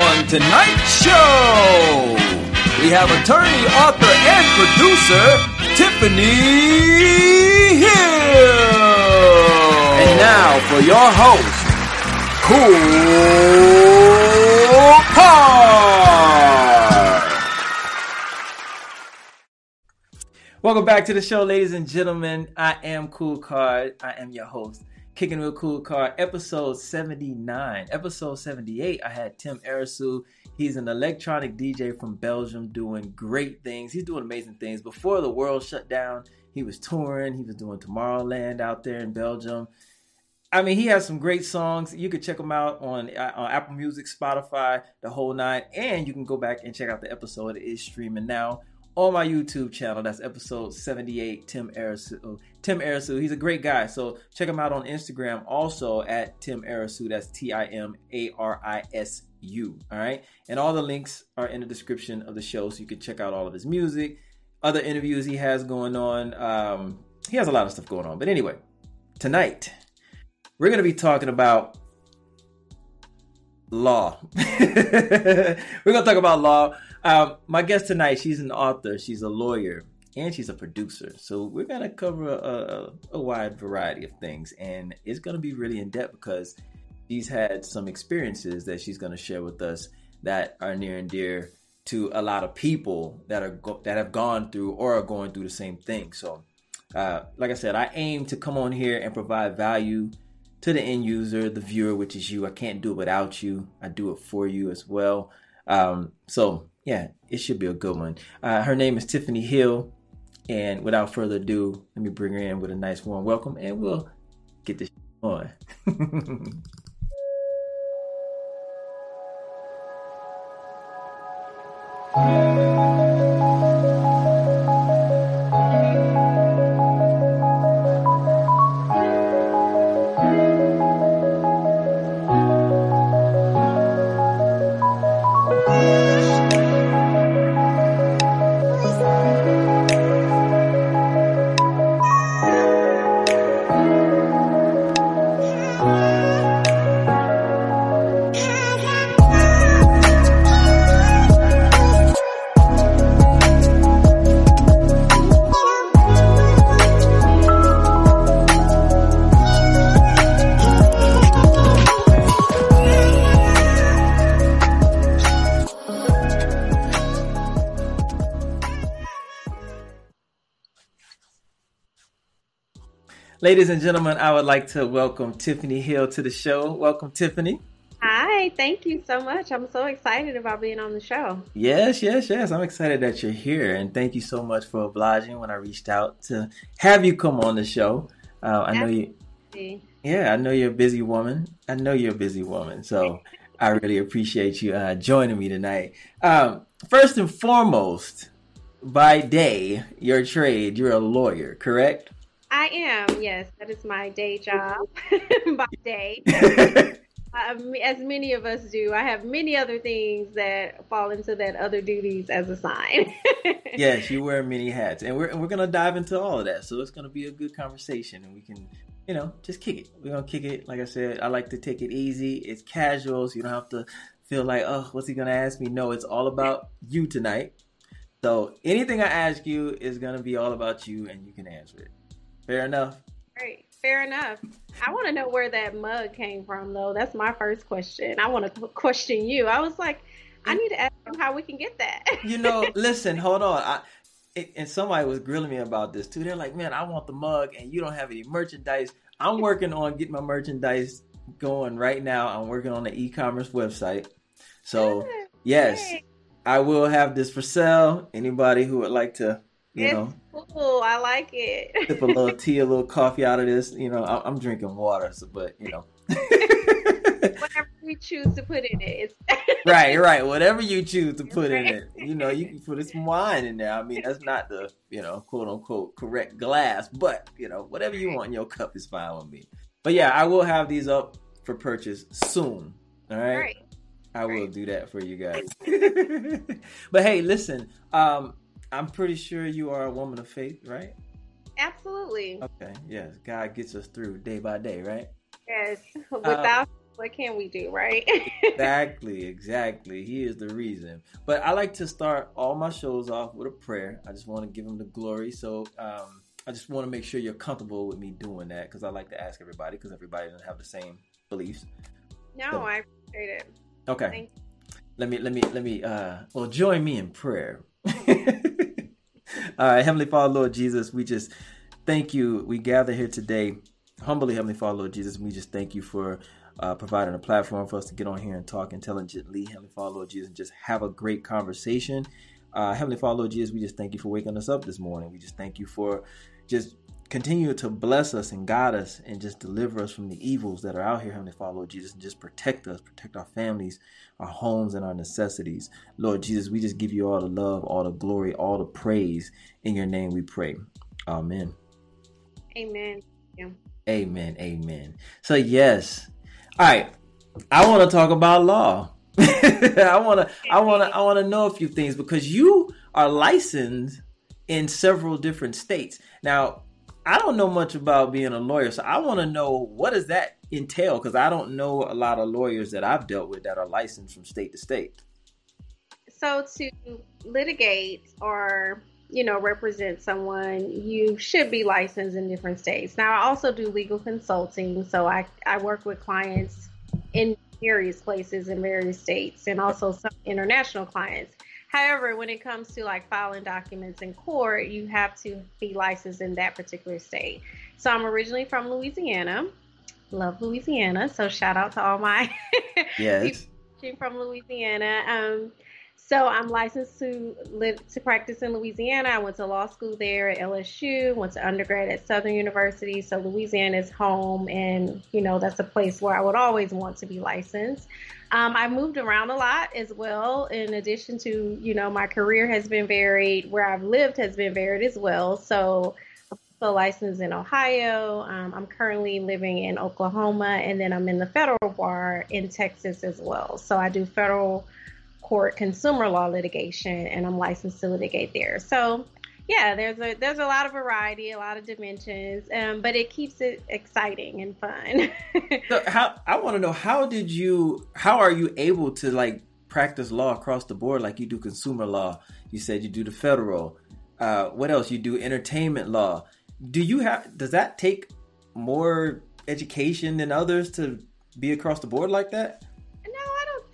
On tonight's show, we have attorney, author, and producer Tiffany Hill. And now for your host, Kool Kard. Welcome back to the show, ladies and gentlemen. I am Kool Kard. I am your host. Kicking with Cool Car, episode 79. Episode 78, I had Tim Arisu. He's an electronic DJ from Belgium doing great things. He's doing amazing things. Before the world shut down, he was touring. He was doing Tomorrowland out there in Belgium. I mean, he has some great songs. You can check him out on, uh, on Apple Music, Spotify, the whole nine. And you can go back and check out the episode. It is streaming now on my YouTube channel. That's episode 78, Tim Arisu. Tim Arisu, he's a great guy. So check him out on Instagram also at Tim Arisu. That's T I M A R I S U. All right. And all the links are in the description of the show. So you can check out all of his music, other interviews he has going on. Um, he has a lot of stuff going on. But anyway, tonight we're going to be talking about law. we're going to talk about law. Um, my guest tonight, she's an author, she's a lawyer, and she's a producer. So we're going to cover a, a, wide variety of things. And it's going to be really in depth because she's had some experiences that she's going to share with us that are near and dear to a lot of people that are go- that have gone through or are going through the same thing. So, uh, like I said, I aim to come on here and provide value to the end user, the viewer, which is you. I can't do it without you. I do it for you as well. Um, so yeah, it should be a good one. Uh, her name is Tiffany Hill. And without further ado, let me bring her in with a nice warm welcome and we'll get this on. Ladies and gentlemen, I would like to welcome Tiffany Hill to the show. Welcome, Tiffany. Hi, thank you so much. I'm so excited about being on the show. Yes, yes, yes. I'm excited that you're here, and thank you so much for obliging when I reached out to have you come on the show. Uh, I know you. Yeah, I know you're a busy woman. I know you're a busy woman, so I really appreciate you uh, joining me tonight. Um, first and foremost, by day, your trade, you're a lawyer, correct? I am, yes. That is my day job by day. um, as many of us do. I have many other things that fall into that other duties as a sign. yes, you wear many hats, and we're and we're gonna dive into all of that. So it's gonna be a good conversation, and we can, you know, just kick it. We're gonna kick it. Like I said, I like to take it easy. It's casual, so you don't have to feel like, oh, what's he gonna ask me? No, it's all about you tonight. So anything I ask you is gonna be all about you, and you can answer it. Fair enough. Great. Fair enough. I want to know where that mug came from, though. That's my first question. I want to question you. I was like, I need to ask him how we can get that. you know, listen, hold on. I, it, and somebody was grilling me about this too. They're like, man, I want the mug, and you don't have any merchandise. I'm working on getting my merchandise going right now. I'm working on the e-commerce website. So, ah, yes, I will have this for sale. Anybody who would like to you it's know, cool. I like it. sip a little tea, a little coffee out of this. You know, I, am drinking water, so but you know. Whatever we choose to put in it. right, right. Whatever you choose to put in it. You know, you can put some wine in there. I mean, that's not the, you know, quote unquote correct glass, but you know, whatever you want in your cup is fine with me. But yeah, I will have these up for purchase soon. All right. right. I will do that for you guys. but hey, listen, um, I'm pretty sure you are a woman of faith, right? Absolutely. Okay. Yes. God gets us through day by day, right? Yes. Without uh, what can we do, right? exactly, exactly. He is the reason. But I like to start all my shows off with a prayer. I just want to give him the glory. So um, I just want to make sure you're comfortable with me doing that because I like to ask everybody because everybody doesn't have the same beliefs. No, so, I appreciate it. Okay. Let me let me let me uh well join me in prayer. all right, Heavenly Father, Lord Jesus, we just thank you. We gather here today humbly, Heavenly Father, Lord Jesus, we just thank you for uh, providing a platform for us to get on here and talk intelligently, Heavenly Father, Lord Jesus, and just have a great conversation. Uh, Heavenly Father, Lord Jesus, we just thank you for waking us up this morning. We just thank you for just continue to bless us and guide us and just deliver us from the evils that are out here, Heavenly Father, Lord Jesus, and just protect us, protect our families, our homes, and our necessities. Lord Jesus, we just give you all the love, all the glory, all the praise. In your name we pray. Amen. Amen. Yeah. Amen. Amen. So yes. All right. I want to talk about law. I want to I want to I want to know a few things because you are licensed in several different states. Now, I don't know much about being a lawyer, so I want to know what does that entail because I don't know a lot of lawyers that I've dealt with that are licensed from state to state. So to litigate or you know, represent someone, you should be licensed in different states. Now, I also do legal consulting, so I, I work with clients in various places in various states and also some international clients. However, when it comes to like filing documents in court, you have to be licensed in that particular state. So I'm originally from Louisiana. Love Louisiana. So shout out to all my yes. people from Louisiana. Um, so I'm licensed to live to practice in Louisiana. I went to law school there at LSU, went to undergrad at Southern University. So Louisiana is home, and you know that's a place where I would always want to be licensed. Um, I moved around a lot as well. In addition to you know my career has been varied, where I've lived has been varied as well. So I'm so licensed in Ohio. Um, I'm currently living in Oklahoma, and then I'm in the federal bar in Texas as well. So I do federal court consumer law litigation, and I'm licensed to litigate there. So yeah, there's a there's a lot of variety, a lot of dimensions, um, but it keeps it exciting and fun. so how I want to know how did you how are you able to like practice law across the board like you do consumer law? You said you do the federal. Uh, what else? You do entertainment law. Do you have? Does that take more education than others to be across the board like that?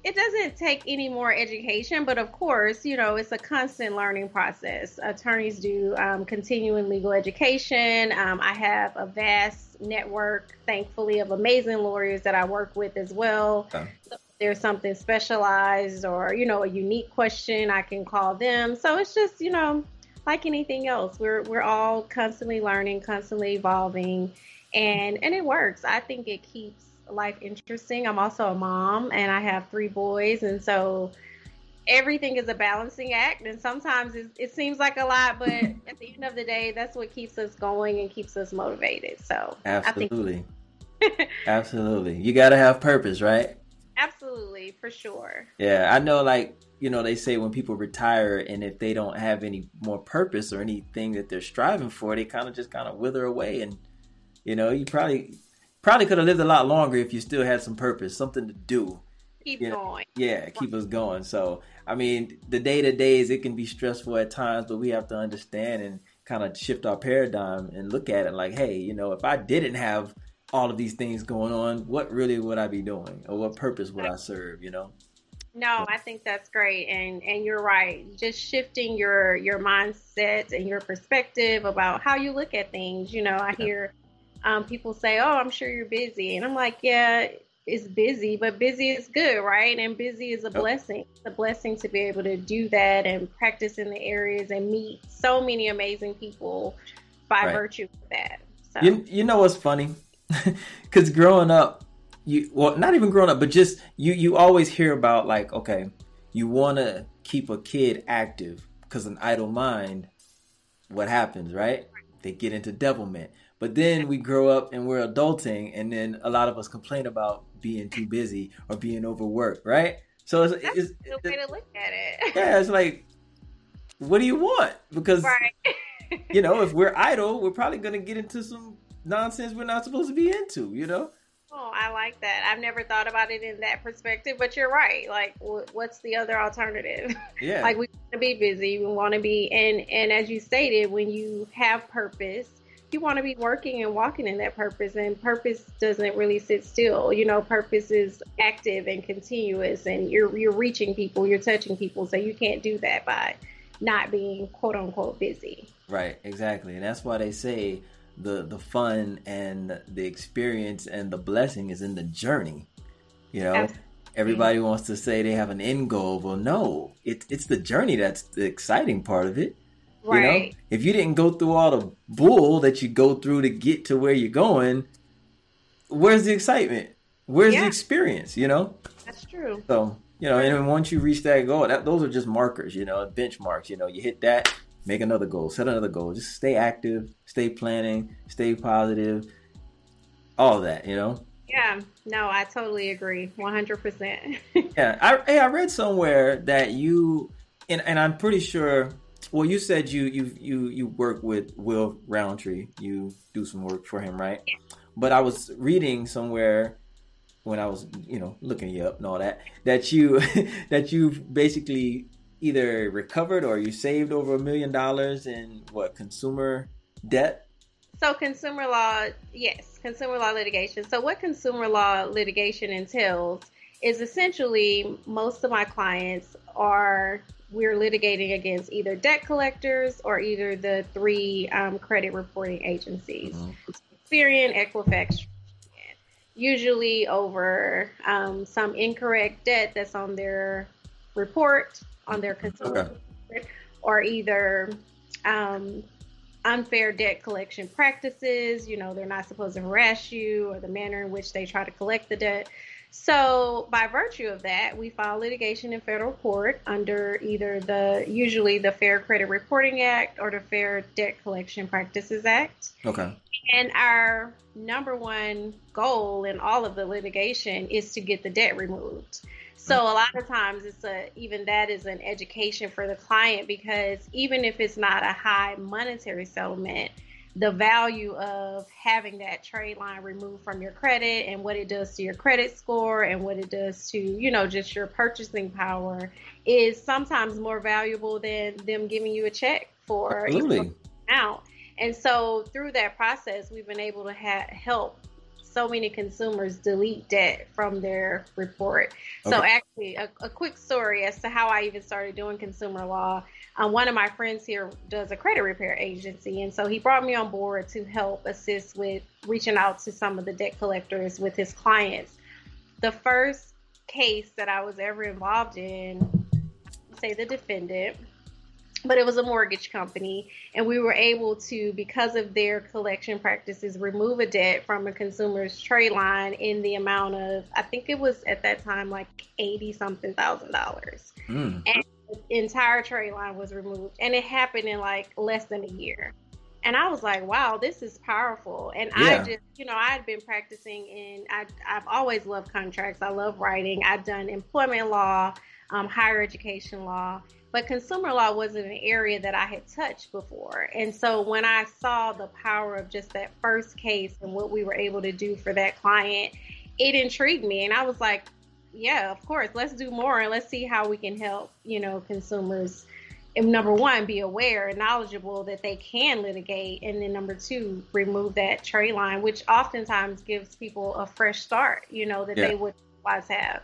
It doesn't take any more education, but of course, you know, it's a constant learning process. Attorneys do um, continuing legal education. Um, I have a vast network, thankfully, of amazing lawyers that I work with as well. Okay. So there's something specialized or, you know, a unique question, I can call them. So it's just, you know, like anything else, we're we're all constantly learning, constantly evolving, and and it works. I think it keeps life interesting. I'm also a mom and I have three boys. And so everything is a balancing act. And sometimes it, it seems like a lot, but at the end of the day, that's what keeps us going and keeps us motivated. So absolutely. Think- absolutely. You got to have purpose, right? Absolutely, for sure. Yeah, I know like you know they say when people retire and if they don't have any more purpose or anything that they're striving for they kind of just kind of wither away and you know you probably probably could have lived a lot longer if you still had some purpose, something to do. Keep you know? going. Yeah, keep us going. So, I mean, the day to days, it can be stressful at times, but we have to understand and kind of shift our paradigm and look at it like, hey, you know, if I didn't have all of these things going on, what really would I be doing, or what purpose would I serve? You know. No, I think that's great, and and you're right. Just shifting your your mindset and your perspective about how you look at things. You know, I hear um, people say, "Oh, I'm sure you're busy," and I'm like, "Yeah, it's busy, but busy is good, right? And busy is a yep. blessing. It's a blessing to be able to do that and practice in the areas and meet so many amazing people by right. virtue of that." So. You, you know what's funny? Because growing up, you well, not even growing up, but just you you always hear about like, okay, you want to keep a kid active because an idle mind, what happens, right? They get into devilment. But then we grow up and we're adulting, and then a lot of us complain about being too busy or being overworked, right? So it's, That's it's, way to look at it. Yeah, it's like, what do you want? Because right. you know, if we're idle, we're probably going to get into some nonsense we're not supposed to be into. You know. Oh, I like that. I've never thought about it in that perspective, but you're right. Like, what's the other alternative? Yeah. like, we want to be busy. We want to be, and and as you stated, when you have purpose, you want to be working and walking in that purpose. And purpose doesn't really sit still. You know, purpose is active and continuous, and you're you're reaching people, you're touching people. So you can't do that by not being quote unquote busy. Right. Exactly. And that's why they say the the fun and the experience and the blessing is in the journey. You know, Absolutely. everybody wants to say they have an end goal. Well, no, it's it's the journey that's the exciting part of it. Right. You know, if you didn't go through all the bull that you go through to get to where you're going, where's the excitement? Where's yeah. the experience? You know. That's true. So you know, and once you reach that goal, that those are just markers. You know, benchmarks. You know, you hit that, make another goal, set another goal. Just stay active, stay planning, stay positive, all that, you know? Yeah, no, I totally agree. 100%. yeah, I, hey, I read somewhere that you, and, and I'm pretty sure, well, you said you, you, you, you work with Will Roundtree. You do some work for him, right? Yeah. But I was reading somewhere when I was, you know, looking you up and all that, that you, that you basically either recovered or you saved over a million dollars in what consumer debt? So consumer law, yes, consumer law litigation. So what consumer law litigation entails is essentially most of my clients are we're litigating against either debt collectors or either the three um, credit reporting agencies, mm-hmm. Experian, Equifax, usually over um, some incorrect debt that's on their report on their consumer okay. or either um, unfair debt collection practices. You know, they're not supposed to harass you or the manner in which they try to collect the debt. So, by virtue of that, we file litigation in federal court under either the usually the Fair Credit Reporting Act or the Fair Debt Collection Practices Act. Okay. And our number one goal in all of the litigation is to get the debt removed. So a lot of times it's a even that is an education for the client because even if it's not a high monetary settlement, the value of having that trade line removed from your credit and what it does to your credit score and what it does to, you know, just your purchasing power is sometimes more valuable than them giving you a check for out. And so through that process, we've been able to ha- help so many consumers delete debt from their report. Okay. So, actually, a, a, quick story as to how I even started doing consumer law. Um, one of my friends here does a credit repair agency, and so he brought me on board to help assist with reaching out to some of the debt collectors with his clients. The first case that I was ever involved in, say the defendant, but it was a mortgage company and we were able to because of their collection practices remove a debt from a consumer's trade line in the amount of i think it was at that time like 80 something thousand dollars. Mm. and the entire trade line was removed and it happened in like less than a year. And i was like wow this is powerful. And yeah. i just you know i had been practicing in I, i've always loved contracts. I love writing. I've done employment law um, higher education law but consumer law wasn't an area that I had touched before. And so when I saw the power of just that first case and what we were able to do for that client, it intrigued me. And I was like, yeah, of course, let's do more and let's see how we can help, you know, consumers. And number one, be aware and knowledgeable that they can litigate. And then number two, remove that trade line, which oftentimes gives people a fresh start, you know, that yeah. they would otherwise have.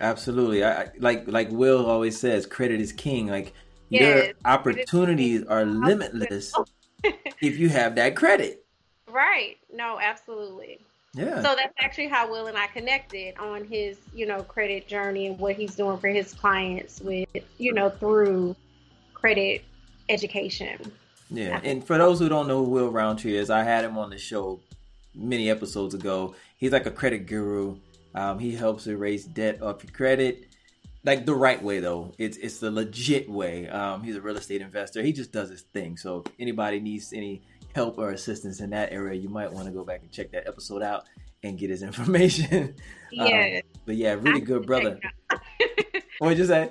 Absolutely. I like like Will always says, credit is king. Like yes, your opportunities are limitless if you have that credit. Right. No, absolutely. Yeah. So that's actually how Will and I connected on his, you know, credit journey and what he's doing for his clients with, you know, through credit education. Yeah. And for those who don't know who Will Roundtree is, I had him on the show many episodes ago. He's like a credit guru. Um, he helps erase debt off your credit, like the right way though. It's it's the legit way. Um, he's a real estate investor. He just does his thing. So if anybody needs any help or assistance in that area, you might want to go back and check that episode out and get his information. Yeah. Um, but yeah, really good brother. what did you say?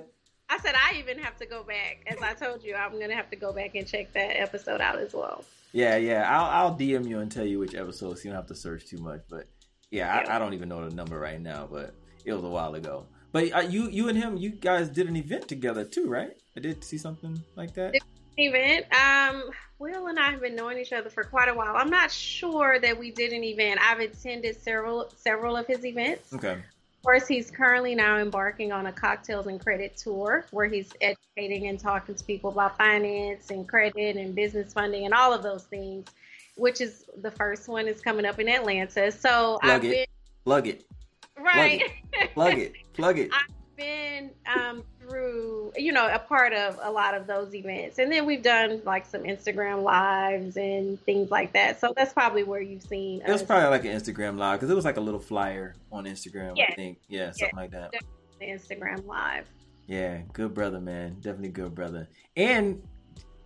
I said I even have to go back. As I told you, I'm gonna have to go back and check that episode out as well. Yeah, yeah. I'll I'll DM you and tell you which episodes. So you don't have to search too much, but Yeah, I, I, don't even know the number right now, but it was a while ago. But uh, you, you and him, you guys did an event together too, right? I did see something like that. Event. Um, Will and I have been knowing each other for quite a while. I'm not sure that we did an event. I've attended several several of his events. Okay. Of course, he's currently now embarking on a cocktails and credit tour where he's educating and talking to people about finance and credit and business funding and all of those things. Which is the first one is coming up in Atlanta. So plug I've it, been plug it, right. Plug it, plug it. I've been um, through, you know, a part of a lot of those events. And then we've done like some Instagram lives and things like that. So that's probably where you've seen. It was probably like an Instagram live because it was like a little flyer on Instagram, yeah. I think. Yeah, something yeah, like that. Instagram live. Yeah, good brother, man. Definitely good brother. And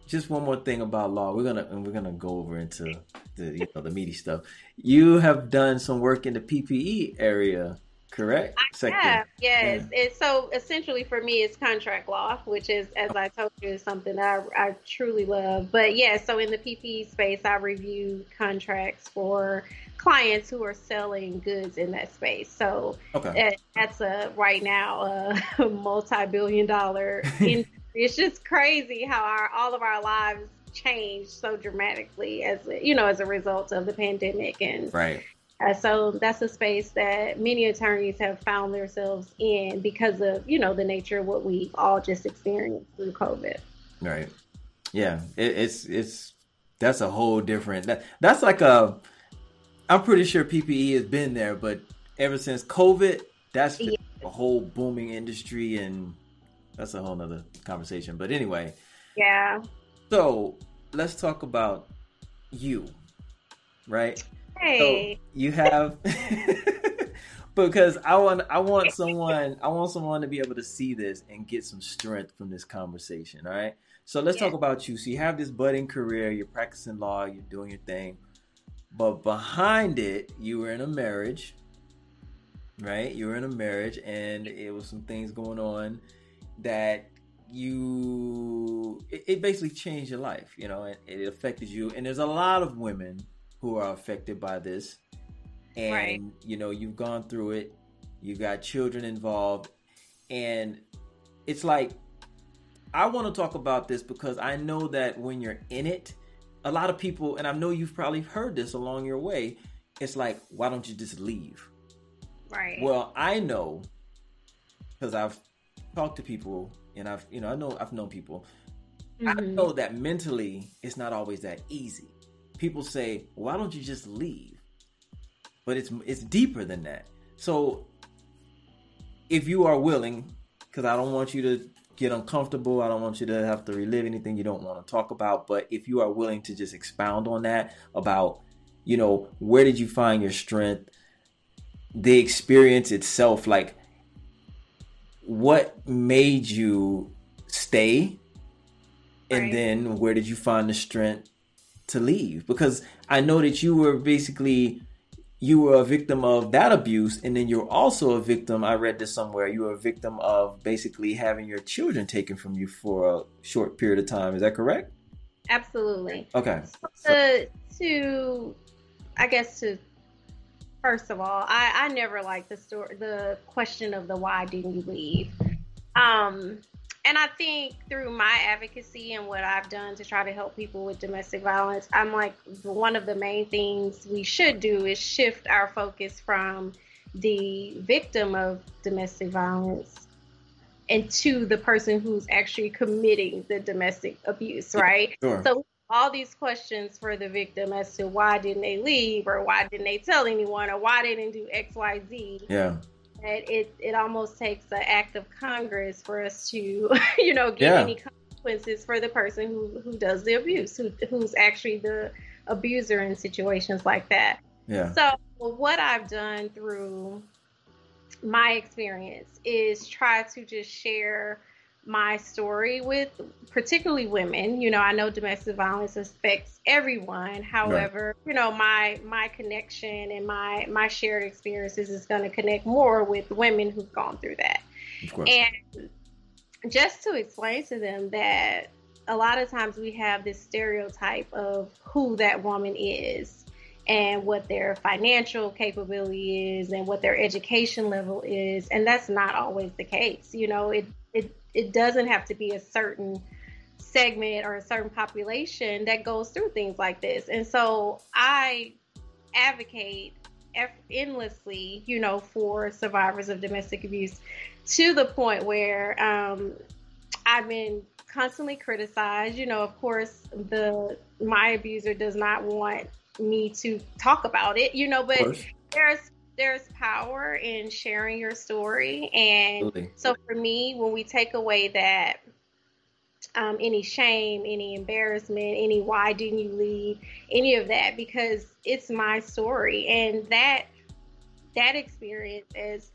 just one more thing about law. We're gonna and we're gonna go over into the you know the meaty stuff. You have done some work in the PPE area correct? I have, yes. Yeah. And so essentially for me, it's contract law, which is, as I told you, is something I, I truly love. But yeah, so in the PPE space, I review contracts for clients who are selling goods in that space. So okay. Eh, that's a right now a multi-billion dollar industry. It's just crazy how our all of our lives changed so dramatically as you know as a result of the pandemic and right uh, so that's a space that many attorneys have found themselves in because of you know the nature of what we all just experienced through COVID. Right. Yeah. It, it's it's that's a whole different. That, that's like a. I'm pretty sure PPE has been there, but ever since COVID, that's yeah. a whole booming industry, and that's a whole nother conversation. But anyway. Yeah. So let's talk about you, right? Hey. So you have because I want I want someone I want someone to be able to see this and get some strength from this conversation. All right. So let's yeah. talk about you. So you have this budding career, you're practicing law, you're doing your thing. But behind it, you were in a marriage, right? You were in a marriage and it was some things going on that you it, it basically changed your life, you know, it, it affected you. And there's a lot of women who are affected by this. And right. you know, you've gone through it. You've got children involved and it's like I want to talk about this because I know that when you're in it, a lot of people and I know you've probably heard this along your way, it's like why don't you just leave? Right. Well, I know because I've talked to people and I've you know I know I've known people. Mm-hmm. I know that mentally it's not always that easy people say, "Why don't you just leave?" But it's it's deeper than that. So if you are willing, because I don't want you to get uncomfortable, I don't want you to have to relive anything you don't want to talk about. But if you are willing to just expound on that about, you know, where did you find your strength, the experience itself, like what made you stay? And right. then where did you find the strength to leave? Because I know that you were basically you were a victim of that abuse and then you're also a victim I read this somewhere you were a victim of basically having your children taken from you for a short period of time. Is that correct? Absolutely. Okay. So, to, to I guess to first of all I I never liked the story the question of the why didn't you leave um and I think through my advocacy and what I've done to try to help people with domestic violence, I'm like, one of the main things we should do is shift our focus from the victim of domestic violence and to the person who's actually committing the domestic abuse, right? Sure. So all these questions for the victim as to why didn't they leave or why didn't they tell anyone or why they didn't do X, Y, Z. Yeah that it it almost takes an act of Congress for us to, you know, get yeah. any consequences for the person who who does the abuse, who who's actually the abuser in situations like that. Yeah. So what I've done through my experience is try to just share my story with particularly women. You know, I know domestic violence affects everyone. However, you know, my my connection and my my shared experiences is going to connect more with women who've gone through that. And just to explain to them that a lot of times we have this stereotype of who that woman is and what their financial capability is and what their education level is and that's not always the case you know it it it doesn't have to be a certain segment or a certain population that goes through things like this. And so i advocate endlessly you know for survivors of domestic abuse to the point where um, i've been constantly criticized. You know of course the my abuser does not want me to talk about it, you know, but there's there's power in sharing your story. And Absolutely. so for me, when we take away that um, any shame, any embarrassment, any why didn't you leave, any of that, because it's my story. And that that experience, as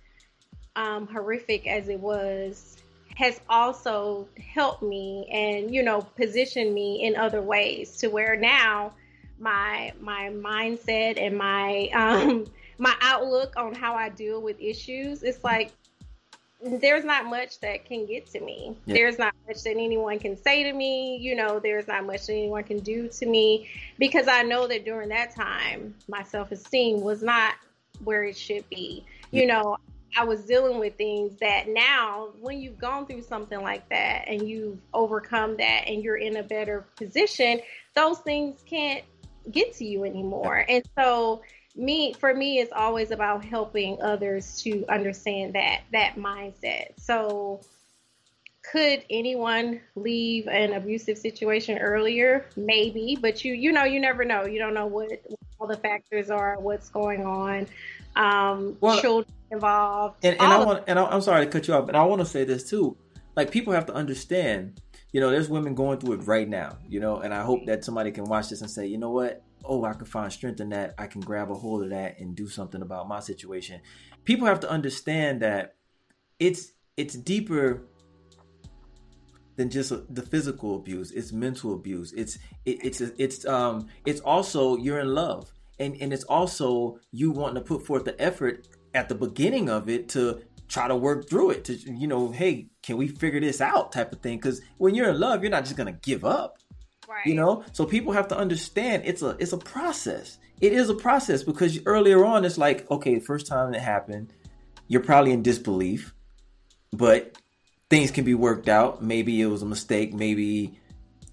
um, horrific as it was, has also helped me and, you know, positioned me in other ways to where now my my mindset and my um my outlook on how I deal with issues, it's like there's not much that can get to me. Yeah. There's not much that anyone can say to me. You know, there's not much that anyone can do to me because I know that during that time, my self esteem was not where it should be. Yeah. You know, I was dealing with things that now, when you've gone through something like that and you've overcome that and you're in a better position, those things can't get to you anymore. And so me for me it's always about helping others to understand that that mindset. So could anyone leave an abusive situation earlier? Maybe, but you you know you never know. You don't know what, what all the factors are, what's going on. Um, well, children involved. And, and I want and I, I'm sorry to cut you off, but I want to say this too. Like people have to understand you know, there's women going through it right now, you know, and I hope that somebody can watch this and say, you know what? Oh, I can find strength in that. I can grab a hold of that and do something about my situation. People have to understand that it's it's deeper than just the physical abuse. It's mental abuse. It's it, it's it's um it's also you're in love, and and it's also you wanting to put forth the effort at the beginning of it to try to work through it to you know hey can we figure this out type of thing because when you're in love you're not just gonna give up right you know so people have to understand it's a it's a process it is a process because earlier on it's like okay first time it happened you're probably in disbelief but things can be worked out maybe it was a mistake maybe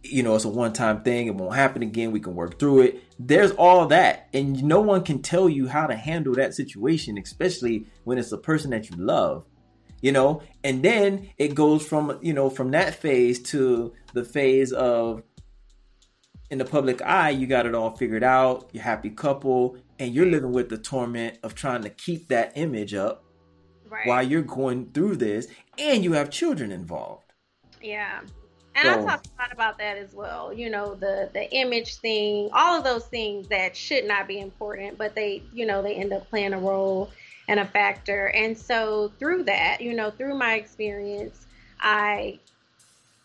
you know, it's a one time thing. It won't happen again. We can work through it. There's all that. And no one can tell you how to handle that situation, especially when it's a person that you love, you know? And then it goes from, you know, from that phase to the phase of in the public eye, you got it all figured out, you're happy couple, and you're living with the torment of trying to keep that image up right. while you're going through this, and you have children involved. Yeah. And so, I talk a lot about that as well. You know, the the image thing, all of those things that should not be important, but they, you know, they end up playing a role and a factor. And so through that, you know, through my experience, I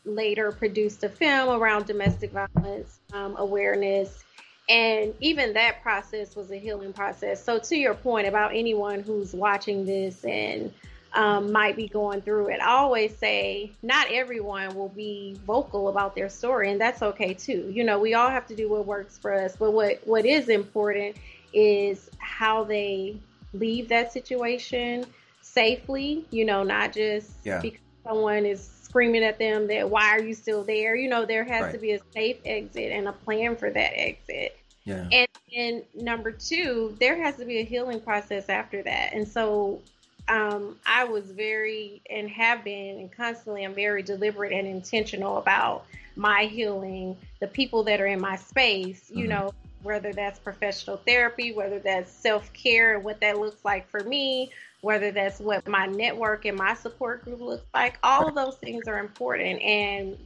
later produced a film around domestic violence um, awareness. And even that process was a healing process. So, to your point about anyone who's watching this and um, might be going through it. I always say not everyone will be vocal about their story, and that's okay too. You know, we all have to do what works for us, but what what is important is how they leave that situation safely. You know, not just yeah. because someone is screaming at them that why are you still there? You know, there has right. to be a safe exit and a plan for that exit. Yeah. And and number two, there has to be a healing process after that. And so um, I was very and have been and constantly I'm very deliberate and intentional about my healing, the people that are in my space, you mm-hmm. know, whether that's professional therapy, whether that's self care and what that looks like for me, whether that's what my network and my support group looks like, all of those things are important. And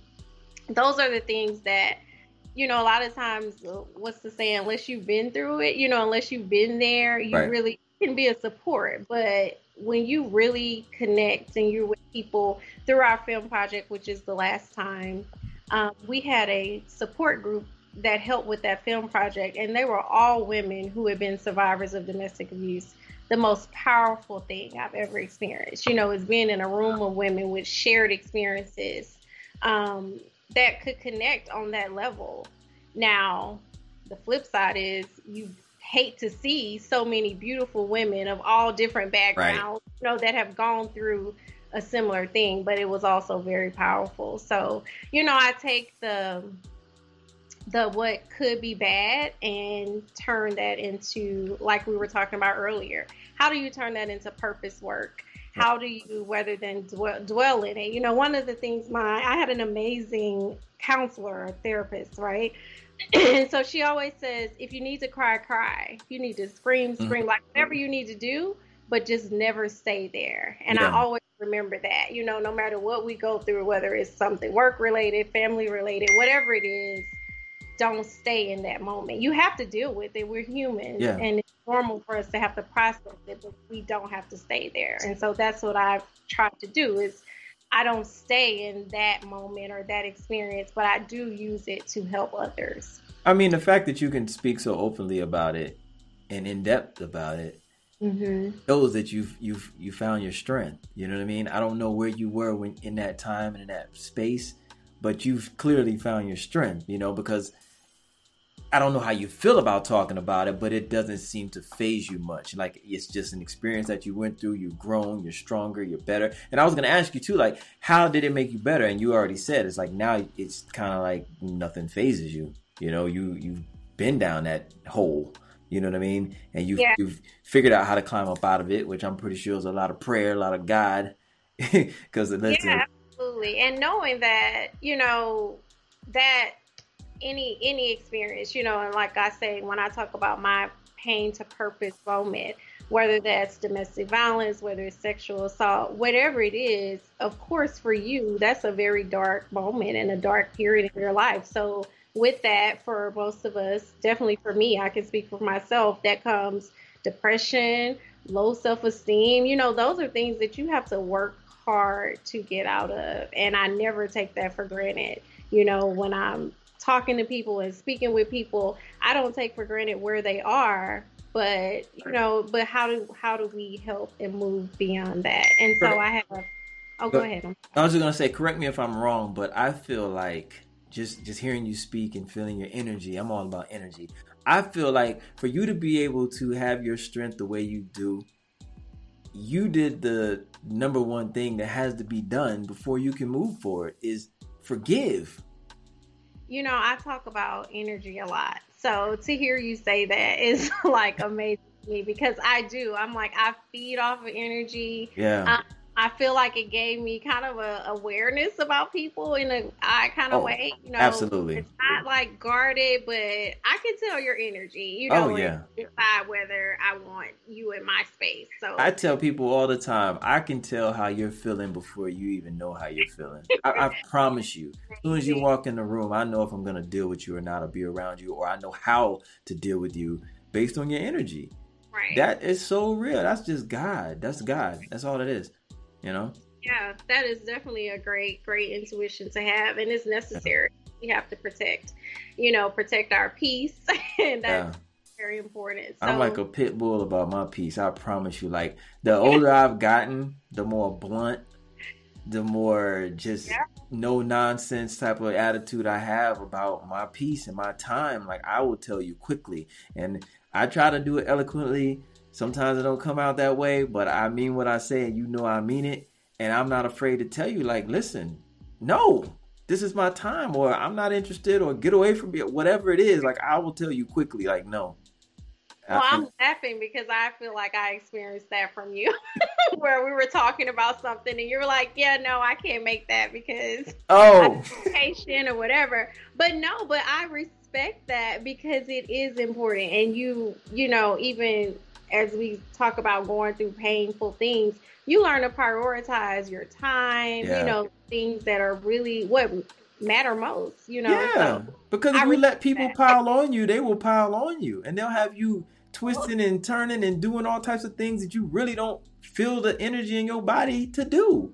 those are the things that, you know, a lot of times, what's the saying, unless you've been through it, you know, unless you've been there, you right. really can be a support. But when you really connect and you're with people through our film project, which is the last time, um, we had a support group that helped with that film project, and they were all women who had been survivors of domestic abuse. The most powerful thing I've ever experienced, you know, is being in a room of women with shared experiences um, that could connect on that level. Now, the flip side is you hate to see so many beautiful women of all different backgrounds, right. you know, that have gone through a similar thing, but it was also very powerful. So, you know, I take the the what could be bad and turn that into like we were talking about earlier. How do you turn that into purpose work? How do you rather than dwell, dwell in it? You know, one of the things my I had an amazing counselor, or therapist, right? and so she always says, if you need to cry, cry. If you need to scream, mm-hmm. scream, mm-hmm. like whatever you need to do, but just never stay there. And yeah. I always remember that, you know, no matter what we go through, whether it's something work related, family related, whatever it is, don't stay in that moment. You have to deal with it. We're humans. Yeah. And it's normal for us to have to process it, but we don't have to stay there. And so that's what I've tried to do is I don't stay in that moment or that experience, but I do use it to help others. I mean, the fact that you can speak so openly about it and in depth about it mm-hmm. shows that you've you've you found your strength. You know what I mean? I don't know where you were when in that time and in that space, but you've clearly found your strength. You know because I don't know how you feel about talking about it, but it doesn't seem to phase you much. Like it's just an experience that you went through. You've grown. You're stronger. You're better. And I was gonna ask you too, like, how did it make you better? And you already said it's like now it's kind of like nothing phases you. You know, you you've been down that hole. You know what I mean? And you yeah. you've figured out how to climb up out of it, which I'm pretty sure is a lot of prayer, a lot of God, because yeah, absolutely. And knowing that, you know, that any any experience, you know, and like I say, when I talk about my pain to purpose moment, whether that's domestic violence, whether it's sexual assault, whatever it is, of course, for you, that's a very dark moment and a dark period in your life. So, with that, for most of us, definitely for me, I can speak for myself, that comes depression, low self esteem. You know, those are things that you have to work hard to get out of. And I never take that for granted. You know, when I'm talking to people and speaking with people, I don't take for granted where they are, but you know, but how do how do we help and move beyond that? And so I have. Oh, go ahead. I was just gonna say, correct me if I'm wrong, but I feel like just just hearing you speak and feeling your energy. I'm all about energy. I feel like for you to be able to have your strength the way you do, you did the number one thing that has to be done before you can move forward is forgive you know, I talk about energy a lot. So to hear you say that is like amazing to me because I do. I'm like, I feed off of energy. Yeah. I, I feel like it gave me kind of a awareness about people in a I kind of oh, way. You know, absolutely. It's not like guarded, but I can tell your energy. You oh, know, oh, yeah. decide whether I want you in my space. So I tell people all the time, I can tell how you're feeling before you even know how you're feeling. I, I promise you. As soon as you walk in the room, I know if I'm gonna deal with you or not, or be around you, or I know how to deal with you based on your energy. Right. That is so real. That's just God. That's God. That's all it is you know yeah that is definitely a great great intuition to have and it's necessary we have to protect you know protect our peace and that's yeah. very important so, i'm like a pit bull about my peace i promise you like the older i've gotten the more blunt the more just yeah. no nonsense type of attitude I have about my peace and my time. Like I will tell you quickly, and I try to do it eloquently Sometimes it don't come out that way, but I mean what I say and you know I mean it. And I'm not afraid to tell you, like, listen, no, this is my time, or I'm not interested, or get away from me, whatever it is. Like, I will tell you quickly, like, no. Well, I'm laughing because I feel like I experienced that from you, where we were talking about something and you were like, "Yeah, no, I can't make that because oh, patient or whatever." But no, but I respect that because it is important, and you, you know, even as we talk about going through painful things, you learn to prioritize your time, yeah. you know, things that are really what matter most, you know. Yeah. So because if I you let people that. pile on you, they will pile on you and they'll have you twisting and turning and doing all types of things that you really don't feel the energy in your body to do.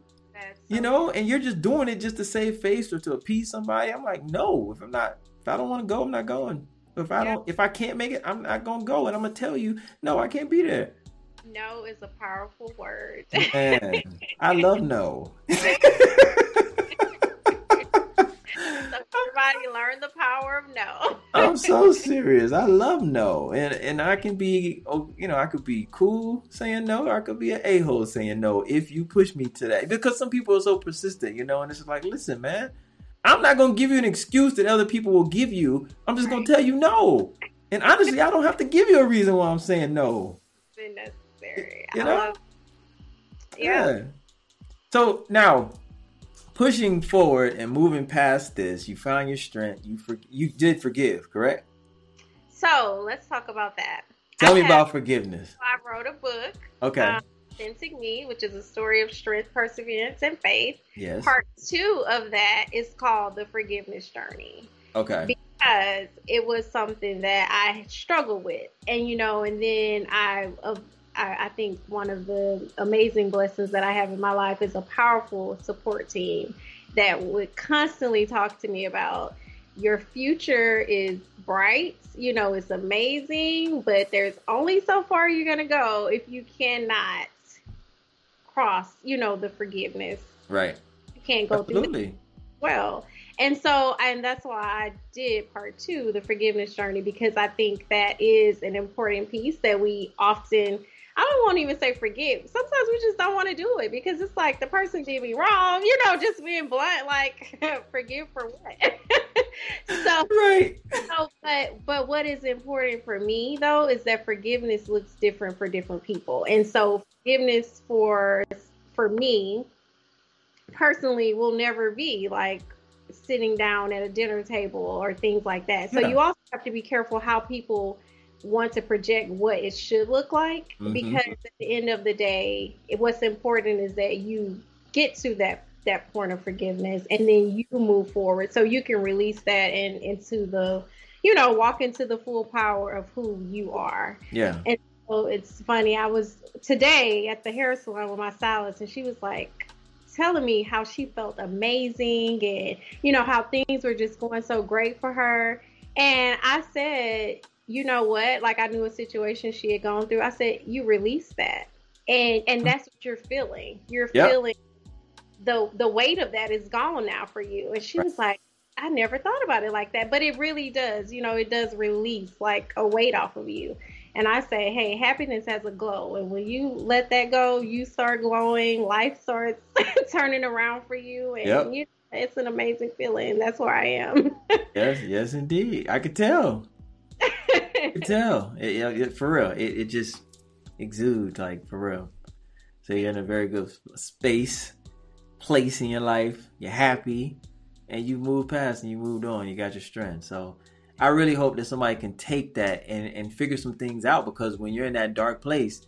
You know, and you're just doing it just to save face or to appease somebody. I'm like, no, if I'm not, if I don't want to go, I'm not going. If I don't, if I can't make it, I'm not gonna go, and I'm gonna tell you, no, I can't be there. No is a powerful word. Man, I love no. everybody learn the power of no. I'm so serious. I love no, and and I can be, oh, you know, I could be cool saying no, or I could be an a hole saying no if you push me to that. Because some people are so persistent, you know, and it's like, listen, man, I'm not gonna give you an excuse that other people will give you. I'm just gonna tell you no. And honestly, I don't have to give you a reason why I'm saying no. Necessary. You know? love- yeah. So now, pushing forward and moving past this, you found your strength. You for, you did forgive, correct? So let's talk about that. Tell I me have- about forgiveness. I wrote a book, Okay. Um, Authentic Me, which is a story of strength, perseverance, and faith. yes. Part two of that is called The Forgiveness Journey. Okay. because it was something that I struggled with, and you know, and then I, uh, I, I think one of the amazing blessings that I have in my life is a powerful support team that would constantly talk to me about your future is bright, you know, it's amazing, but there's only so far you're gonna go if you cannot cross, you know, the forgiveness. Right. You can't go through Absolutely. well. And so, and that's why I did part two, the forgiveness journey, because I think that is an important piece that we often, I don't want to even say forgive. Sometimes we just don't want to do it because it's like the person did me wrong, you know, just being blunt, like forgive for what? so, Right. so, but but what is important for me though is that forgiveness looks different for different people, and so forgiveness for for me personally will never be like sitting down at a dinner table or things like that. So Yeah. you also have to be careful how people want to project what it should look like Mhm. because at the end of the day, it- what's important is that you get to that that point of forgiveness and then you move forward so you can release that and into the you know walk into the full power of who you are Yeah. And so it's funny i was today at the hair salon with my stylist and she was like telling me how she felt amazing and you know how things were just going so great for her and i said you know what? Like i knew a situation she had gone through. I said you release that. And and that's what you're feeling. You're Yep. feeling the the weight of that is gone now for you. And she was like i never thought about it like that. But it really does you know it does release like a weight off of you. And i say hey happiness has a glow. And when you let that go you start glowing life starts turning around for you. And Yep. you, it's an amazing feeling. That's where i am. Yes. Yes, indeed. I could tell. I could tell. It, it- for real. It, it just exudes like for real. So you're in a very good space, place in your life. You're happy, and you move past and you moved on. You got your strength. So I really hope that somebody can take that and, and figure some things out because when you're in that dark place,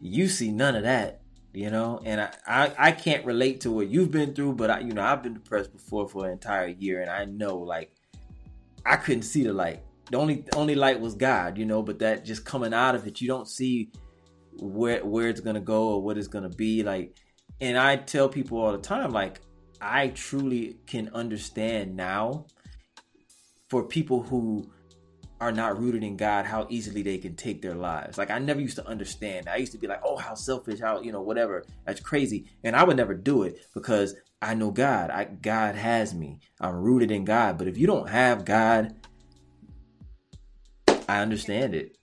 you see none of that. You know, and I, I, I can't relate to what you've been through, but I you know I've been depressed before for an entire year, and I know like I couldn't see the light. The only only light was God, you know. But that just coming out of it, you don't see where where it's gonna go or what it's gonna be like. And I tell people all the time, like I truly can understand now for people who are not rooted in God, how easily they can take their lives. Like I never used to understand. I used to be like, oh, how selfish, how you know, whatever. That's crazy, and I would never do it because I know God. I God has me. I'm rooted in God. But if you don't have God, I understand it.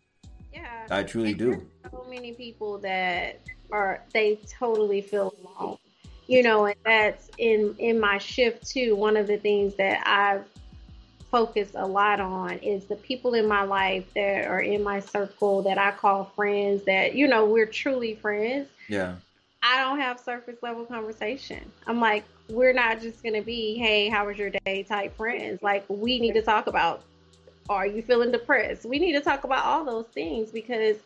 yeah I truly do. so many people that are they totally feel alone you know and that's in in my shift too one of the things that i've focused a lot on is the people in my life that are in my circle that i call friends that you know we're truly friends Yeah. I don't have surface level conversation. I'm like, we're not just gonna be, hey, how was your day type friends. Like we need to talk about are you feeling depressed? We need to talk about all those things because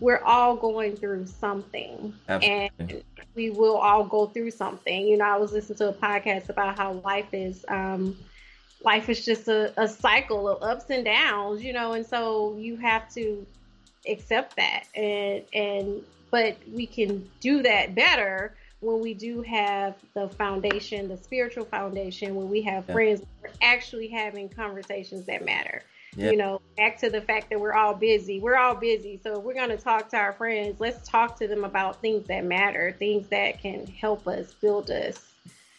we're all going through something. Absolutely. And we will all go through something. You know, I was listening to a podcast about how life is um life is just a, a cycle of ups and downs, you know, and so you have to accept that and and but we can do that better when we do have the foundation, the spiritual foundation, when we have Yeah. friends we're actually having conversations that matter. Yeah. You know, back to the fact that we're all busy. We're all busy. So if we're going to talk to our friends, let's talk to them about things that matter, things that can help us, build us.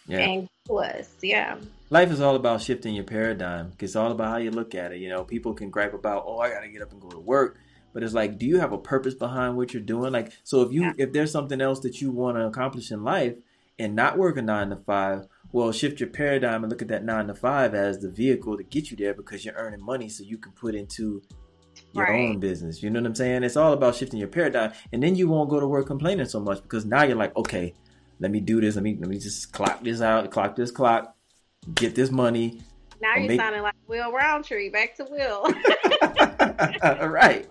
yeah. and us. Yeah. Life is all about shifting your paradigm. It's all about how you look at it. You know, people can gripe about, oh, I got to get up and go to work. But it's like, do you have a purpose behind what you're doing? Like, so if you, yeah. if there's something else that you want to accomplish in life and not work a nine to five, well, shift your paradigm and look at that nine to five as the vehicle to get you there because you're earning money so you can put into your right. own business. You know what I'm saying? It's all about shifting your paradigm. And then you won't go to work complaining so much because now you're like, okay, let me do this. Let me let me just clock this out, clock this clock, get this money. Now you're make... sounding like Will Roundtree. Back to Will. right.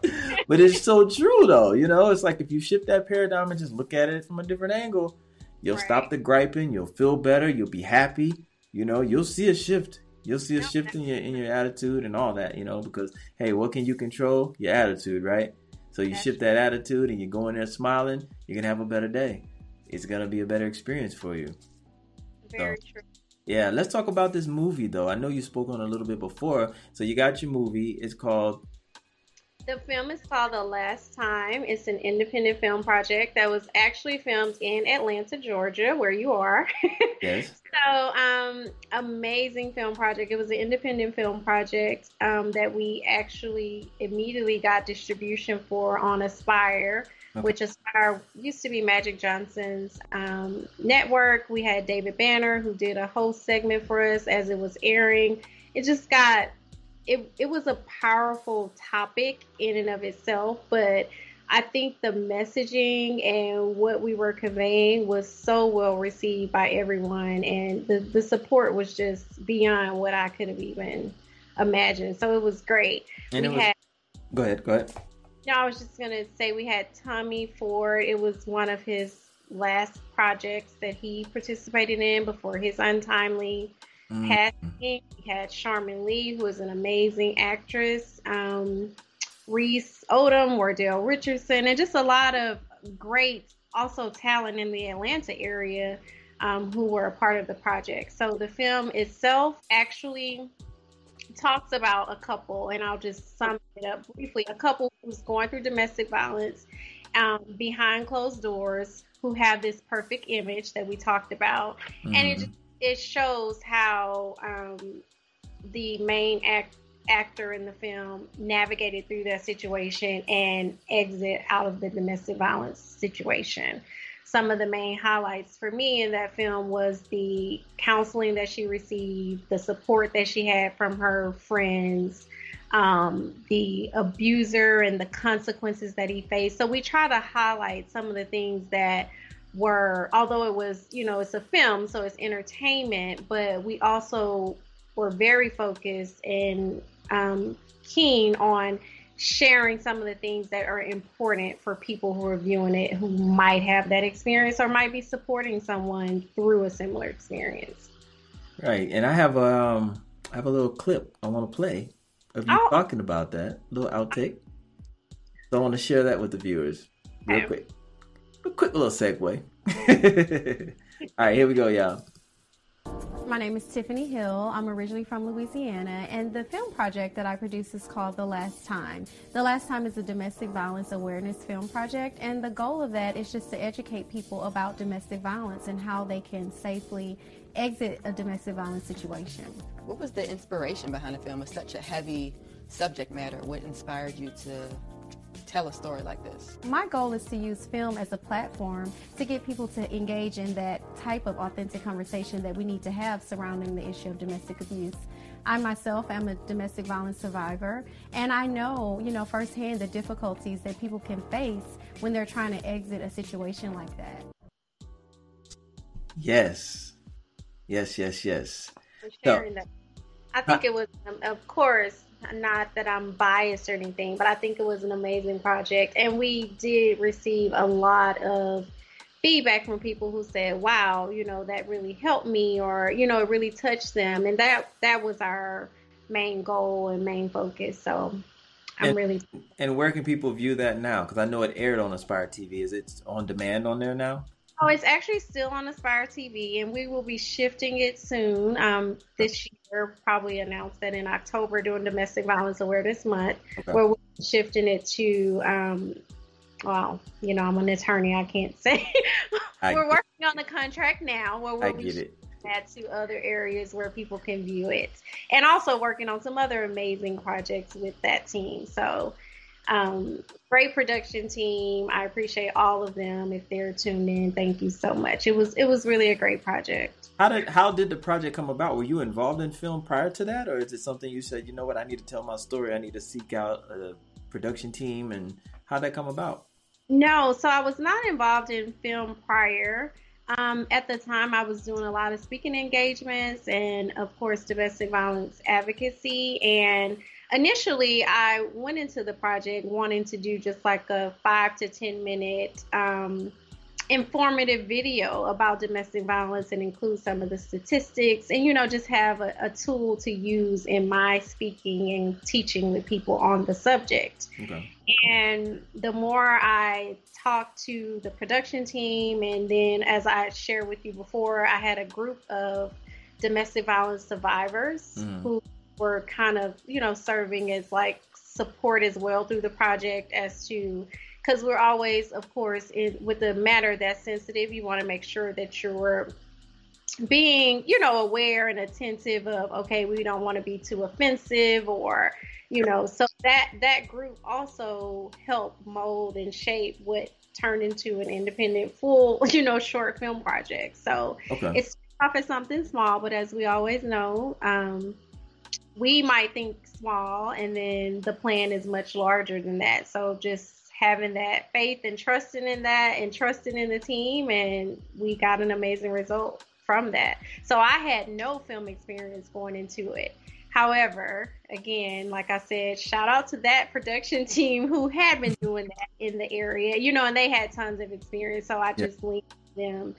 But it's so true though. You know, it's like if you shift that paradigm and just look at it from a different angle, you'll right. stop the griping, you'll feel better, you'll be happy. You know, you'll see a shift. You'll see a shift in your in your attitude and all that, you know, because hey, what can you control? Your attitude, right? So you shift that attitude and you go in there smiling, you're gonna have a better day it's gonna be a better experience for you. Very so, true. Yeah, let's talk about this movie though. I know you spoke on a little bit before. So you got your movie. It's called the film is called The Last Time. It's an independent film project that was actually filmed in Atlanta, Georgia, where you are. Yes. so, um, amazing film project. It was an independent film project um, that we actually immediately got distribution for on Aspire okay. which Aspire used to be Magic Johnson's um, network. We had David Banner who did a whole segment for us as it was airing. It just got it. It was a powerful topic in and of itself, but I think the messaging and what we were conveying was so well received by everyone, and the, the support was just beyond what I could have even imagined. So it was great. And we was, had, go ahead, go ahead. No, I was just gonna say we had Tommy Ford. It was one of his last projects that he participated in before his untimely mm-hmm. We had Sharmon Lee, who is an amazing actress. Um, Reese Odom, Wardell Richardson, and just a lot of great also talent in the Atlanta area um, who were a part of the project. So the film itself actually talks about a couple, and I'll just sum it up briefly. A couple who's going through domestic violence um, behind closed doors, who have this perfect image that we talked about, mm-hmm. and it mm-hmm. It shows how um, the main act actor in the film navigated through that situation and exit out of the domestic violence situation some of the main highlights for me in that film was the counseling that she received, the support that she had from her friends, um, the abuser and the consequences that he faced. So we try to highlight some of the things that were, although it was, you know, it's a film, so it's entertainment, but we also were very focused and um, keen on sharing some of the things that are important for people who are viewing it who might have that experience or might be supporting someone through a similar experience. Right. And I have a um I have a little clip I want to play of you oh. talking about that, little outtake. So I want to share that with the viewers real okay. quick. A quick little segue. All right, here we go, y'all. My name is Tiffany Hill. I'm originally from Louisiana, and the film project that I produce is called The Last Time. The Last Time is a domestic violence awareness film project, and the goal of that is just to educate people about domestic violence and how they can safely exit a domestic violence situation. What was the inspiration behind the film? It's such a heavy subject matter. What inspired you to tell a story like this? My goal is to use film as a platform to get people to engage in that type of authentic conversation that we need to have surrounding the issue of domestic abuse. I myself am a domestic violence survivor, and I know, you know, firsthand the difficulties that people can face when they're trying to exit a situation like that. Yes. Yes, yes, yes. For sharing so, that. I think it was, um, of course, not that I'm biased or anything, but I think it was an amazing project. And we did receive a lot of feedback from people who said, "Wow, you know, that really helped me," or you know, it really touched them, and that that was our main goal and main focus. So I'm and, really. And where can people view that now? Because I know it aired on Aspire TV. Is it on demand on there now? Oh, it's actually still on Aspire TV, and we will be shifting it soon. Um, this year, probably announced that in October during Domestic Violence Awareness Month, okay. where we're shifting it to. Um, well, you know, I'm an attorney. I can't say. We're working on the contract now. Where we'll it. that to other areas where people can view it. And also working on some other amazing projects with that team. So um, great production team. I appreciate all of them. If they're tuned in, thank you so much. It was it was really a great project. How did how did the project come about? Were you involved in film prior to that, or is it something you said, you know what, I need to tell my story. I need to seek out a production team, and how did that come about? No, so I was not involved in film prior. Um, at the time, I was doing a lot of speaking engagements and, of course, domestic violence advocacy. And initially, I went into the project wanting to do just like a five to 10 minute um, informative video about domestic violence and include some of the statistics and, you know, just have a, a tool to use in my speaking and teaching with people on the subject. Okay. And the more I talked to the production team, and then as I shared with you before, I had a group of domestic violence survivors mm. who were kind of, you know, serving as like support as well through the project as to because we're always, of course, in, with a matter that's sensitive, you want to make sure that you're being, you know, aware and attentive of, okay, we don't want to be too offensive or, you know, so that that group also helped mold and shape what turned into an independent full, you know, short film project. So okay. it's off as something small, but as we always know, um, we might think small and then the plan is much larger than that. So just having that faith and trusting in that and trusting in the team and we got an amazing result from that. So I had no film experience going into it. However, again, like I said, shout out to that production team who had been doing that in the area, you know, and they had tons of experience. So I just yeah. linked them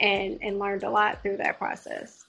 and and learned a lot through that process.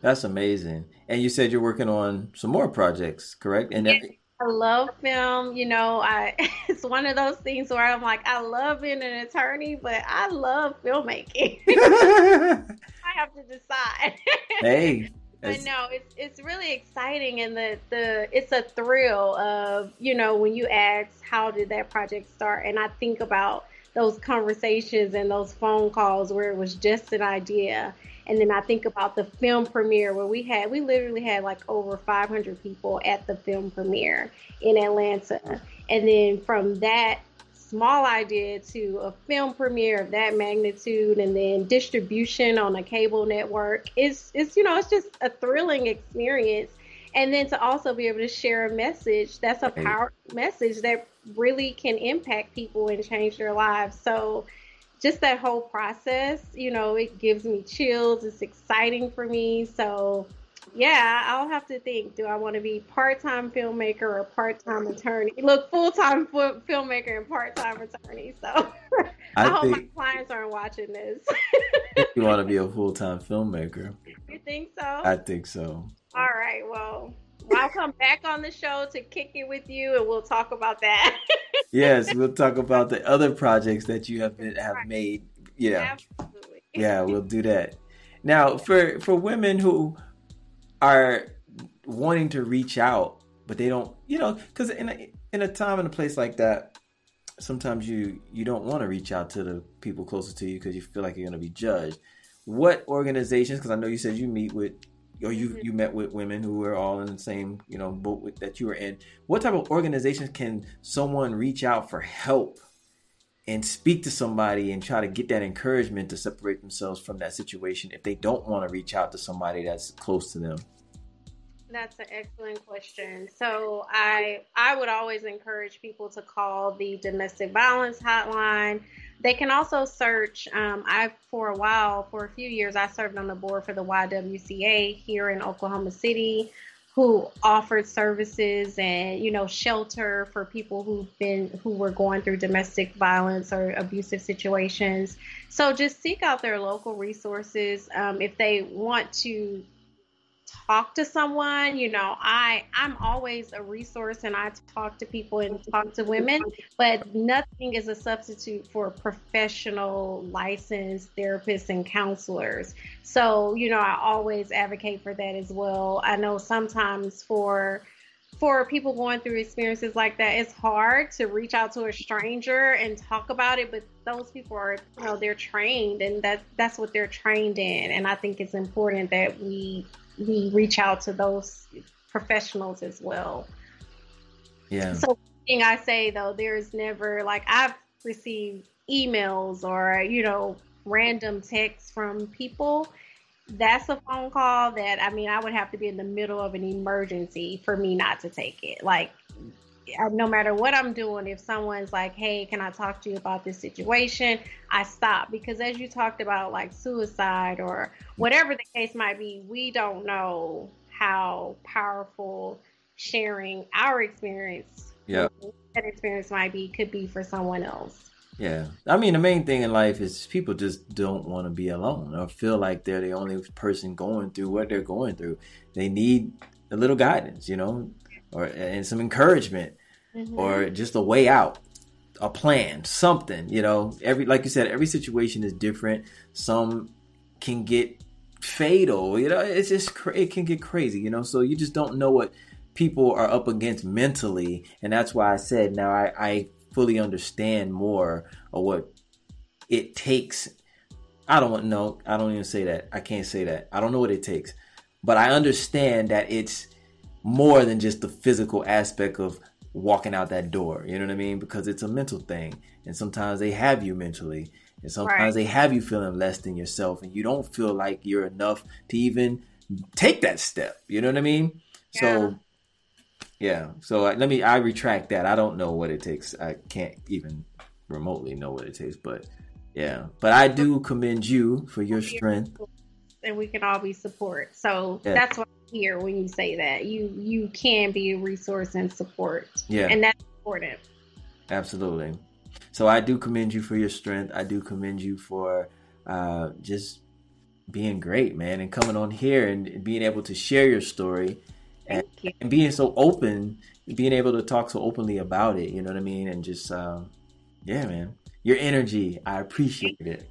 That's amazing. And you said you're working on some more projects, correct? And uh, that, I love film. You know, I it's one of those things where I'm like, I love being an attorney, but I love filmmaking. I have to decide. hey. But no, it's it's really exciting and the, the it's a thrill of, you know, when you ask how did that project start and I think about those conversations and those phone calls where it was just an idea and then I think about the film premiere where we had, we literally had like over 500 people at the film premiere in Atlanta. And then from that small idea to a film premiere of that magnitude and then distribution on a cable network is it's you know it's just a thrilling experience. And then to also be able to share a message that's a powerful message that really can impact people and change their lives. So just that whole process, you know, it gives me chills. It's exciting for me. So, yeah, I'll have to think do I want to be part time filmmaker or part time attorney? Look, full time filmmaker and part time attorney. So, I, I hope my clients aren't watching this. you want to be a full time filmmaker? You think so? I think so. All right. Well, I'll come back on the show to kick it with you, and we'll talk about that. yes, we'll talk about the other projects that you have been, have made. Yeah, Absolutely. yeah, we'll do that. Now, for for women who are wanting to reach out, but they don't, you know, because in a, in a time and a place like that, sometimes you you don't want to reach out to the people closer to you because you feel like you're going to be judged. What organizations? Because I know you said you meet with or you mm-hmm. you met with women who were all in the same you know boat with, that you were in what type of organizations can someone reach out for help and speak to somebody and try to get that encouragement to separate themselves from that situation if they don't want to reach out to somebody that's close to them that's an excellent question. So I I would always encourage people to call the domestic violence hotline. They can also search. Um, I for a while, for a few years, I served on the board for the YWCA here in Oklahoma City, who offered services and you know shelter for people who've been who were going through domestic violence or abusive situations. So just seek out their local resources um, if they want to talk to someone you know i i'm always a resource and i talk to people and talk to women but nothing is a substitute for professional licensed therapists and counselors so you know i always advocate for that as well i know sometimes for for people going through experiences like that, it's hard to reach out to a stranger and talk about it, but those people are, you know, they're trained and that that's what they're trained in. And I think it's important that we we reach out to those professionals as well. Yeah. So thing I say though, there's never like I've received emails or, you know, random texts from people. That's a phone call that I mean I would have to be in the middle of an emergency for me not to take it. Like Uh, no matter what I'm doing, if someone's like, hey, can I talk to you about this situation? I stop because as you talked about, like suicide or whatever the case might be, we don't know how powerful sharing our experience, yeah, that experience might be, could be for someone else. Yeah. I mean, the main thing in life is people just don't want to be alone or feel like they're the only person going through what they're going through. They need a little guidance, you know, or and some encouragement mm-hmm. or just a way out, a plan, something, you know. Every like you said, every situation is different. Some can get fatal, you know. It's just it can get crazy, you know. So you just don't know what people are up against mentally, and that's why I said now I, I fully understand more of what it takes. I don't no, I don't even say that. I can't say that. I don't know what it takes, but I understand that it's more than just the physical aspect of walking out that door. You know what I mean? Because it's a mental thing. And sometimes they have you mentally. And sometimes right. they have you feeling less than yourself and you don't feel like you're enough to even take that step. You know what I mean? Yeah. So yeah. So uh, let me I retract that. I don't know what it takes. I can't even remotely know what it takes, but yeah. But I do commend you for your strength. And we can all be support. So yeah. that's what hear when you say that. You you can be a resource and support. Yeah. And that's important. Absolutely. So I do commend you for your strength. I do commend you for uh, just being great, man, and coming on here and being able to share your story and, you. and, being so open, being able to talk so openly about it. You know what I mean? And just, um, yeah, man, your energy, I appreciate it.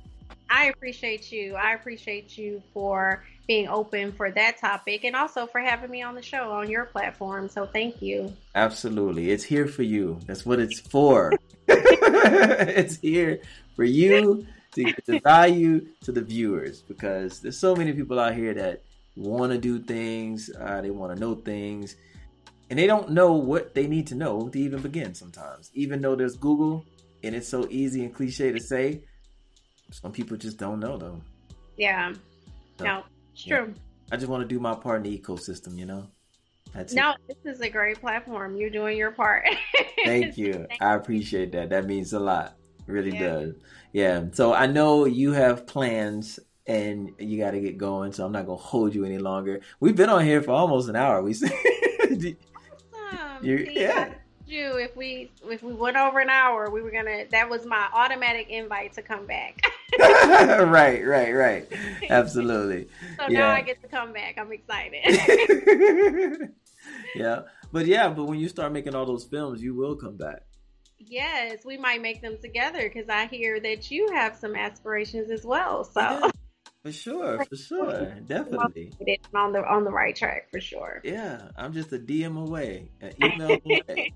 I appreciate you. I appreciate you for being open for that topic and also for having me on the show on your platform. So thank you. Absolutely. It's here for you. That's what it's for. it's here for you to get the value to the viewers because there's so many people out here that want to do things, uh, they want to know things, and they don't know what they need to know to even begin sometimes. Even though there's Google and it's so easy and cliche to say, some people just don't know though. Yeah. So. No. True. I just want to do my part in the ecosystem, you know? That's no, it. this is a great platform. You're doing your part. Thank you. Thank I appreciate that. That means a lot. really yeah. does. Yeah. So I know you have plans and you got to get going. So I'm not going to hold you any longer. We've been on here for almost an hour. We awesome. yeah you if we if we went over an hour, we were gonna. That was my automatic invite to come back. right, right, right. Absolutely. so yeah. now I get to come back. I'm excited. yeah, but yeah, but when you start making all those films, you will come back. Yes, we might make them together because I hear that you have some aspirations as well. So. For sure, for sure, definitely. On the on the right track for sure. Yeah, I'm just a DM away, an email away.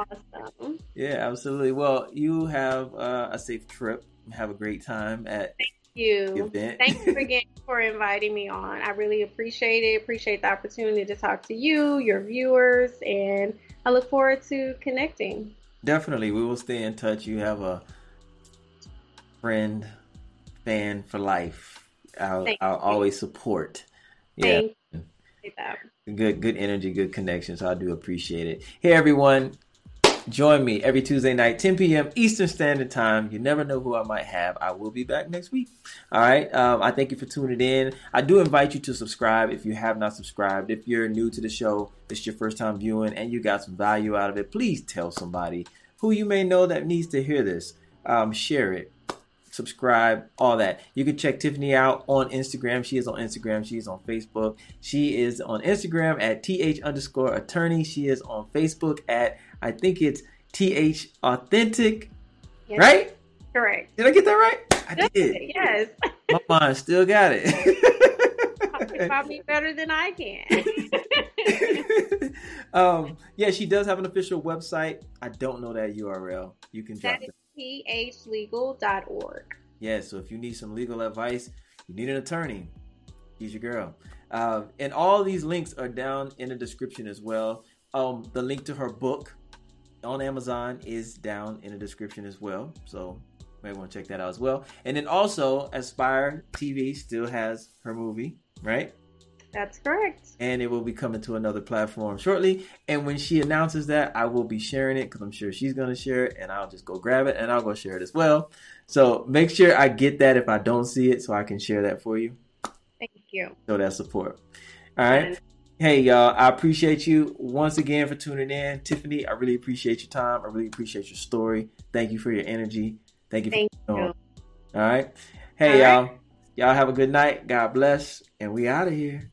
Awesome. Yeah, absolutely. Well, you have uh, a safe trip. Have a great time at. Thank you. Event. Thank you again for inviting me on. I really appreciate it. Appreciate the opportunity to talk to you, your viewers, and I look forward to connecting. Definitely, we will stay in touch. You have a friend fan for life. I'll, I'll always support. Yeah. Good, good energy, good connection. So I do appreciate it. Hey, everyone. Join me every Tuesday night, 10 p.m. Eastern Standard Time. You never know who I might have. I will be back next week. All right. Um, I thank you for tuning in. I do invite you to subscribe if you have not subscribed. If you're new to the show, it's your first time viewing, and you got some value out of it, please tell somebody who you may know that needs to hear this. Um, share it subscribe, all that. You can check Tiffany out on Instagram. She is on Instagram. She is on Facebook. She is on Instagram at th underscore attorney. She is on Facebook at I think it's th authentic. Yes. Right? Correct. Did I get that right? I did. Yes. My mind still got it. Probably better than I can. um, yeah, she does have an official website. I don't know that URL. You can drop that. thlegal.org. Yeah, so if you need some legal advice, you need an attorney, she's your girl. Uh, and all these links are down in the description as well. Um, the link to her book on Amazon is down in the description as well. So might want to check that out as well. And then also, Aspire TV still has her movie, right? That's correct. And it will be coming to another platform shortly. And when she announces that, I will be sharing it because I'm sure she's going to share it. And I'll just go grab it and I'll go share it as well. So make sure I get that if I don't see it so I can share that for you. Thank you. Show that support. All right. Hey, y'all, I appreciate you once again for tuning in. Tiffany, I really appreciate your time. I really appreciate your story. Thank you for your energy. Thank you Thank coming you. All right. Hey, All y'all. Y'all have a good night. God bless. And we out of here.